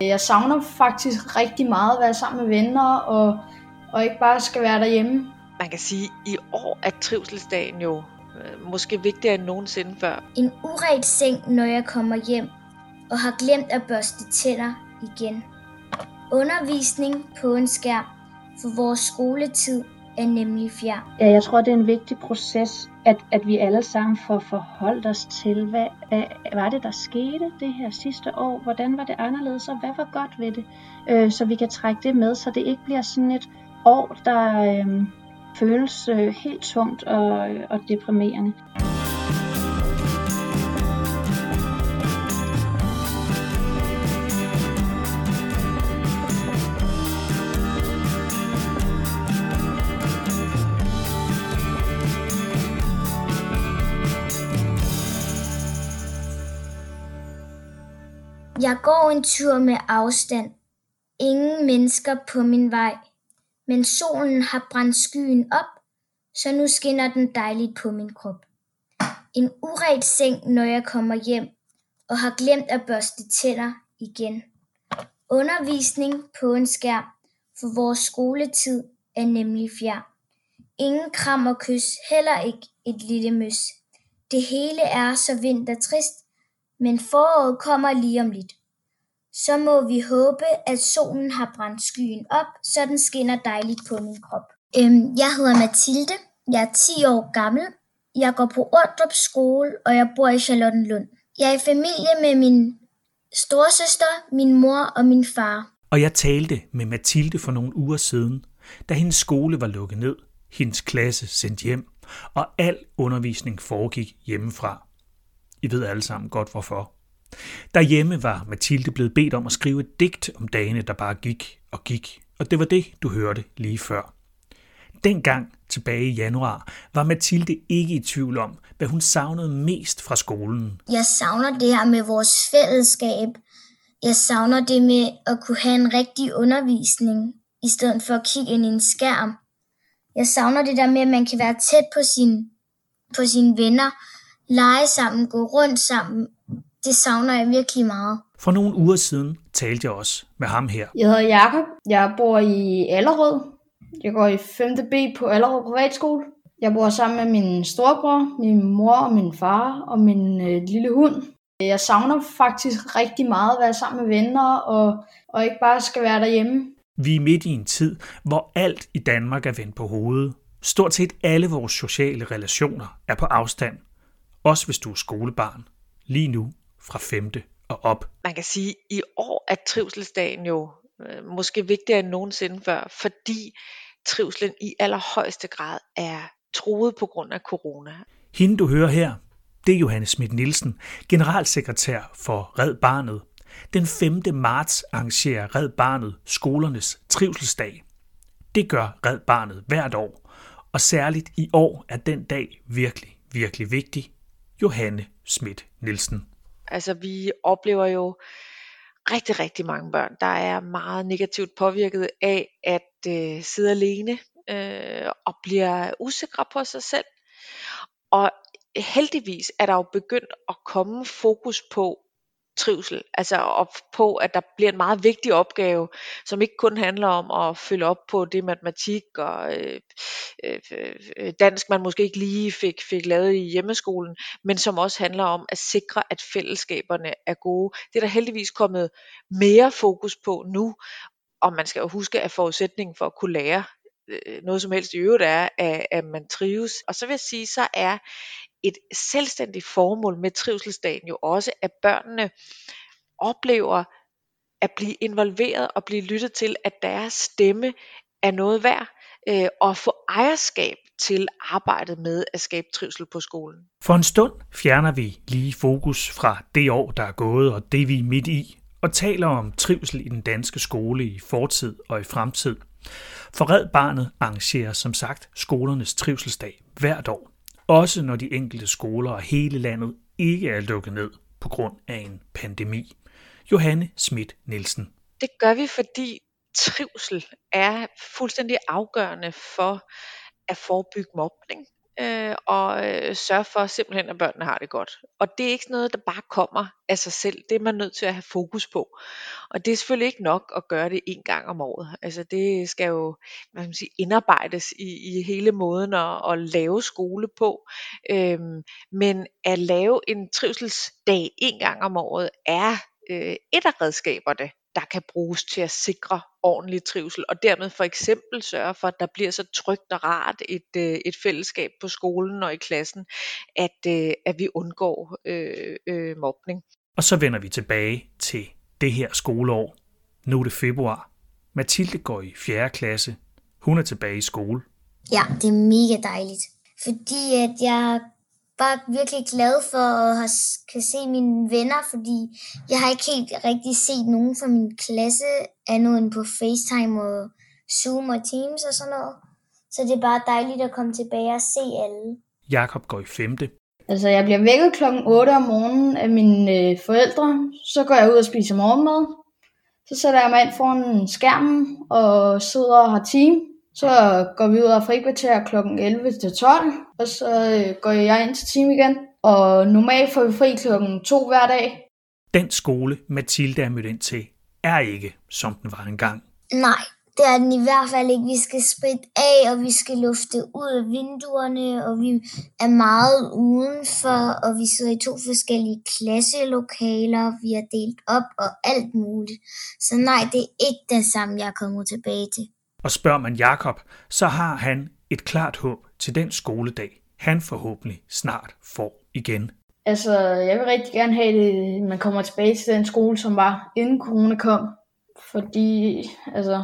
Jeg savner faktisk rigtig meget at være sammen med venner, og, og ikke bare skal være derhjemme. Man kan sige, at i år er trivselsdagen jo øh, måske vigtigere end nogensinde før. En uret seng, når jeg kommer hjem, og har glemt at børste tænder igen. Undervisning på en skærm, for vores skoletid er nemlig fjern. Ja, jeg tror, det er en vigtig proces, at, at vi alle sammen får forholdt os til, hvad, hvad var det, der skete det her sidste år? Hvordan var det anderledes, og hvad var godt ved det? Øh, så vi kan trække det med, så det ikke bliver sådan et år, der øh, føles øh, helt tungt og, og deprimerende. Jeg går en tur med afstand. Ingen mennesker på min vej. Men solen har brændt skyen op, så nu skinner den dejligt på min krop. En uret seng, når jeg kommer hjem, og har glemt at børste tænder igen. Undervisning på en skærm, for vores skoletid er nemlig fjern. Ingen kram og kys, heller ikke et lille møs. Det hele er så vintertrist, men foråret kommer lige om lidt. Så må vi håbe, at solen har brændt skyen op, så den skinner dejligt på min krop. Øhm, jeg hedder Mathilde. Jeg er 10 år gammel. Jeg går på Ordrup skole, og jeg bor i Charlottenlund. Jeg er i familie med min storesøster, min mor og min far. Og jeg talte med Mathilde for nogle uger siden, da hendes skole var lukket ned, hendes klasse sendt hjem, og al undervisning foregik hjemmefra. I ved alle sammen godt hvorfor. Derhjemme var Mathilde blevet bedt om at skrive et digt om dagene, der bare gik og gik, og det var det, du hørte lige før. Dengang tilbage i januar var Mathilde ikke i tvivl om, hvad hun savnede mest fra skolen. Jeg savner det her med vores fællesskab. Jeg savner det med at kunne have en rigtig undervisning, i stedet for at kigge ind i en skærm. Jeg savner det der med, at man kan være tæt på, sin, på sine venner, lege sammen, gå rundt sammen. Det savner jeg virkelig meget. For nogle uger siden talte jeg også med ham her. Jeg hedder Jakob. Jeg bor i Allerød. Jeg går i 5. B på Allerød Privatskole. Jeg bor sammen med min storebror, min mor og min far og min øh, lille hund. Jeg savner faktisk rigtig meget at være sammen med venner og, og ikke bare skal være derhjemme. Vi er midt i en tid, hvor alt i Danmark er vendt på hovedet. Stort set alle vores sociale relationer er på afstand. Også hvis du er skolebarn. Lige nu fra 5. og op. Man kan sige, at i år er trivselsdagen jo øh, måske vigtigere end nogensinde før, fordi trivselen i allerhøjeste grad er truet på grund af corona. Hende du hører her, det er Johanne Schmidt Nielsen, generalsekretær for Red Barnet. Den 5. marts arrangerer Red Barnet skolernes trivselsdag. Det gør Red Barnet hvert år, og særligt i år er den dag virkelig, virkelig vigtig. Johanne Schmidt Nielsen. Altså vi oplever jo rigtig, rigtig mange børn, der er meget negativt påvirket af at øh, sidde alene øh, og bliver usikre på sig selv. Og heldigvis er der jo begyndt at komme fokus på trivsel, altså op på, at der bliver en meget vigtig opgave, som ikke kun handler om at følge op på det matematik og øh, øh, øh, dansk, man måske ikke lige fik, fik lavet i hjemmeskolen, men som også handler om at sikre, at fællesskaberne er gode. Det er der heldigvis kommet mere fokus på nu, og man skal jo huske, at forudsætningen for at kunne lære øh, noget som helst i øvrigt er, at, at man trives. Og så vil jeg sige, så er et selvstændigt formål med trivselsdagen jo også, at børnene oplever at blive involveret og blive lyttet til, at deres stemme er noget værd, øh, og få ejerskab til arbejdet med at skabe trivsel på skolen. For en stund fjerner vi lige fokus fra det år, der er gået, og det vi er midt i, og taler om trivsel i den danske skole i fortid og i fremtid. For Red Barnet arrangerer som sagt skolernes trivselsdag hvert år. Også når de enkelte skoler og hele landet ikke er lukket ned på grund af en pandemi. Johanne Schmidt Nielsen. Det gør vi, fordi trivsel er fuldstændig afgørende for at forebygge mobning øh, og øh, sørge for simpelthen, at børnene har det godt. Og det er ikke noget, der bare kommer af sig selv. Det er man nødt til at have fokus på. Og det er selvfølgelig ikke nok at gøre det en gang om året. Altså det skal jo hvad man sige, indarbejdes i, i hele måden at, at lave skole på. Øhm, men at lave en trivselsdag en gang om året er øh, et af redskaberne der kan bruges til at sikre ordentlig trivsel, og dermed for eksempel sørge for, at der bliver så trygt og rart et, øh, et fællesskab på skolen og i klassen, at, øh, at vi undgår øh, øh, mobning. Og så vender vi tilbage til det her skoleår. Nu er det februar. Mathilde går i 4. klasse. Hun er tilbage i skole. Ja, det er mega dejligt. Fordi at jeg bare virkelig glad for at kan se mine venner, fordi jeg har ikke helt rigtig set nogen fra min klasse andet end på FaceTime og Zoom og Teams og sådan noget. Så det er bare dejligt at komme tilbage og se alle. Jakob går i femte. Altså, jeg bliver vækket klokken 8 om morgenen af mine øh, forældre. Så går jeg ud og spiser morgenmad. Så sætter jeg mig ind foran skærmen og sidder og har team. Så går vi ud af frikvarter kl. 11 til 12, og så øh, går jeg ind til time igen. Og normalt får vi fri klokken 2 hver dag. Den skole, Mathilde er mødt ind til, er ikke, som den var engang. Nej, det er den i hvert fald ikke. Vi skal spritte af, og vi skal lufte ud af vinduerne, og vi er meget udenfor, og vi sidder i to forskellige klasselokaler, vi er delt op og alt muligt. Så nej, det er ikke den samme, jeg kommer tilbage til. Og spørger man Jakob, så har han et klart håb til den skoledag, han forhåbentlig snart får igen. Altså, jeg vil rigtig gerne have, at man kommer tilbage til den skole, som var inden corona kom. Fordi, altså,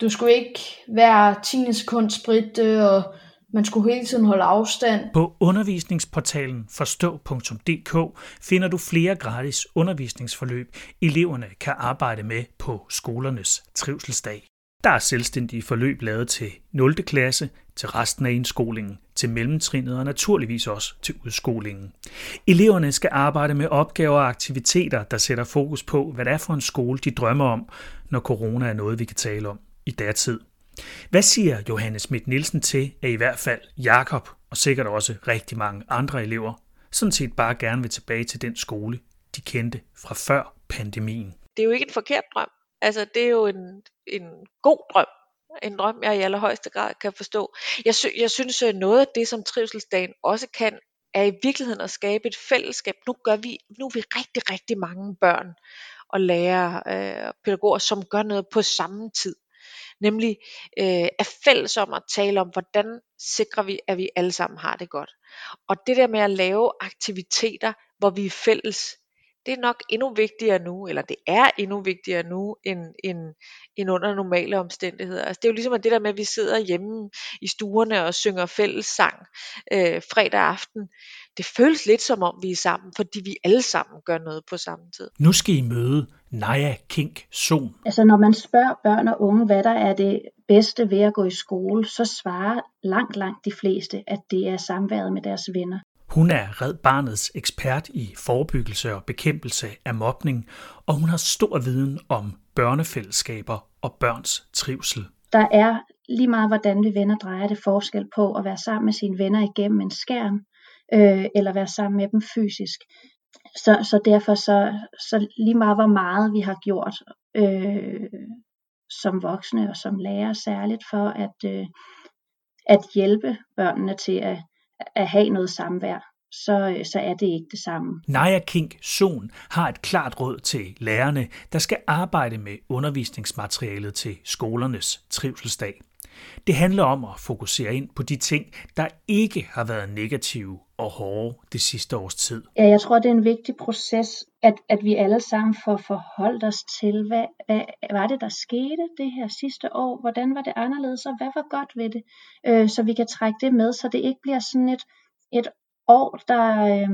du skulle ikke hver 10 sekund spritte, og man skulle hele tiden holde afstand. På undervisningsportalen forstå.dk finder du flere gratis undervisningsforløb, eleverne kan arbejde med på skolernes trivselsdag. Der er selvstændige forløb lavet til 0. klasse, til resten af indskolingen, til mellemtrinnet og naturligvis også til udskolingen. Eleverne skal arbejde med opgaver og aktiviteter, der sætter fokus på, hvad det er for en skole, de drømmer om, når corona er noget, vi kan tale om i datid. Hvad siger Johannes Schmidt Nielsen til, at i hvert fald Jakob og sikkert også rigtig mange andre elever sådan set bare gerne vil tilbage til den skole, de kendte fra før pandemien? Det er jo ikke en forkert drøm. Altså, det er jo en, en god drøm. En drøm, jeg i allerhøjeste grad kan forstå. Jeg, sy- jeg synes, at noget af det, som trivselsdagen også kan, er i virkeligheden at skabe et fællesskab. Nu, gør vi, nu er vi rigtig, rigtig mange børn og lærere øh, og øh, pædagoger, som gør noget på samme tid. Nemlig øh, er fælles om at tale om, hvordan sikrer vi, at vi alle sammen har det godt. Og det der med at lave aktiviteter, hvor vi er fælles, det er nok endnu vigtigere nu, eller det er endnu vigtigere nu, end, end, end under normale omstændigheder. Altså, det er jo ligesom det der med, at vi sidder hjemme i stuerne og synger fællessang øh, fredag aften. Det føles lidt som om, vi er sammen, fordi vi alle sammen gør noget på samme tid. Nu skal I møde Naja Kink Son. Altså når man spørger børn og unge, hvad der er det bedste ved at gå i skole, så svarer langt, langt de fleste, at det er samværet med deres venner. Hun er Red Barnets ekspert i forebyggelse og bekæmpelse af mobning, og hun har stor viden om børnefællesskaber og børns trivsel. Der er lige meget, hvordan vi venner drejer det forskel på at være sammen med sine venner igennem en skærm, øh, eller være sammen med dem fysisk. Så, så derfor så, så lige meget, hvor meget vi har gjort øh, som voksne og som lærer særligt for at, øh, at hjælpe børnene til at at have noget samvær, så, øh, så er det ikke det samme. Naja Kink Son har et klart råd til lærerne, der skal arbejde med undervisningsmaterialet til skolernes trivselsdag. Det handler om at fokusere ind på de ting, der ikke har været negative og hårde det sidste års tid. Ja, jeg tror, det er en vigtig proces, at, at vi alle sammen får forholdt os til, hvad, hvad var det, der skete det her sidste år? Hvordan var det anderledes, og hvad var godt ved det? Øh, så vi kan trække det med, så det ikke bliver sådan et, et år, der, øh,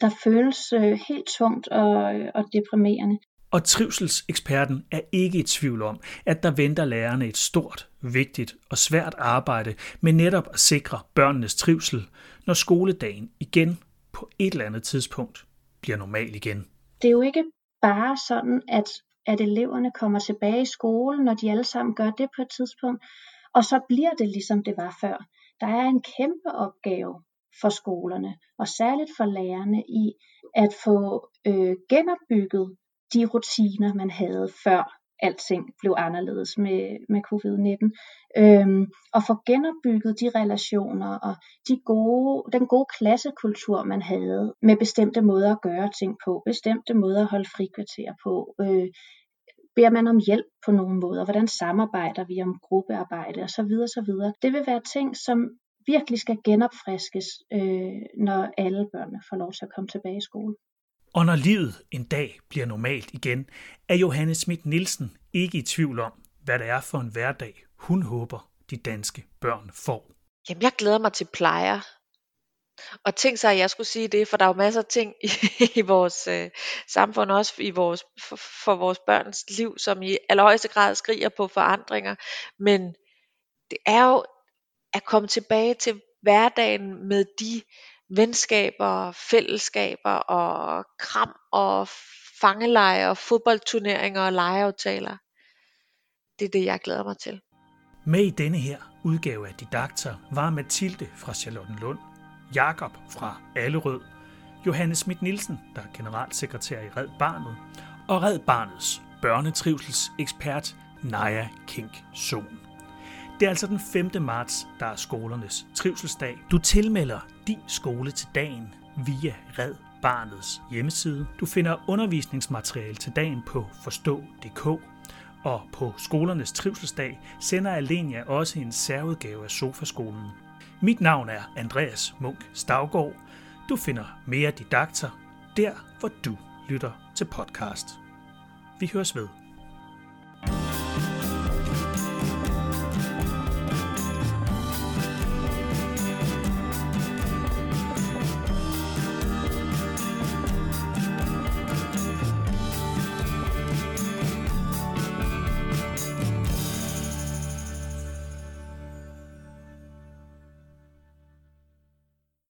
der føles øh, helt tungt og, og deprimerende. Og trivselseksperten er ikke i tvivl om, at der venter lærerne et stort, vigtigt og svært arbejde med netop at sikre børnenes trivsel, når skoledagen igen på et eller andet tidspunkt bliver normal igen. Det er jo ikke bare sådan, at, at eleverne kommer tilbage i skole, når de alle sammen gør det på et tidspunkt, og så bliver det ligesom det var før. Der er en kæmpe opgave for skolerne, og særligt for lærerne i at få øh, genopbygget de rutiner, man havde før alting blev anderledes med, med covid-19. Øhm, og få genopbygget de relationer og de gode, den gode klassekultur, man havde med bestemte måder at gøre ting på, bestemte måder at holde frikvarter på. Øh, beder man om hjælp på nogle måder? Hvordan samarbejder vi om gruppearbejde osv. videre. Det vil være ting, som virkelig skal genopfriskes, øh, når alle børnene får lov til at komme tilbage i skole. Og når livet en dag bliver normalt igen, er Johanne Schmidt Nielsen ikke i tvivl om, hvad det er for en hverdag, hun håber, de danske børn får. Jamen, jeg glæder mig til plejer. Og tænk sig, at jeg skulle sige det, for der er jo masser af ting i, i vores øh, samfund, også i vores, for, for vores børns liv, som i allerhøjeste grad skriger på forandringer. Men det er jo at komme tilbage til hverdagen med de venskaber, fællesskaber og kram og fangelejre, og fodboldturneringer og legeaftaler. Det er det, jeg glæder mig til. Med i denne her udgave af Didakter var Mathilde fra Charlottenlund, Jakob fra Allerød, Johannes Schmidt Nielsen, der er generalsekretær i Red Barnet, og Red Barnets børnetrivselsekspert Naja Kink Sohn. Det er altså den 5. marts, der er skolernes trivselsdag. Du tilmelder din skole til dagen via Red Barnets hjemmeside. Du finder undervisningsmateriale til dagen på forstå.dk, og på skolernes trivselsdag sender Alenia også en særudgave af Sofaskolen. Mit navn er Andreas Munk Stavgård. Du finder mere didakter der, hvor du lytter til podcast. Vi høres ved.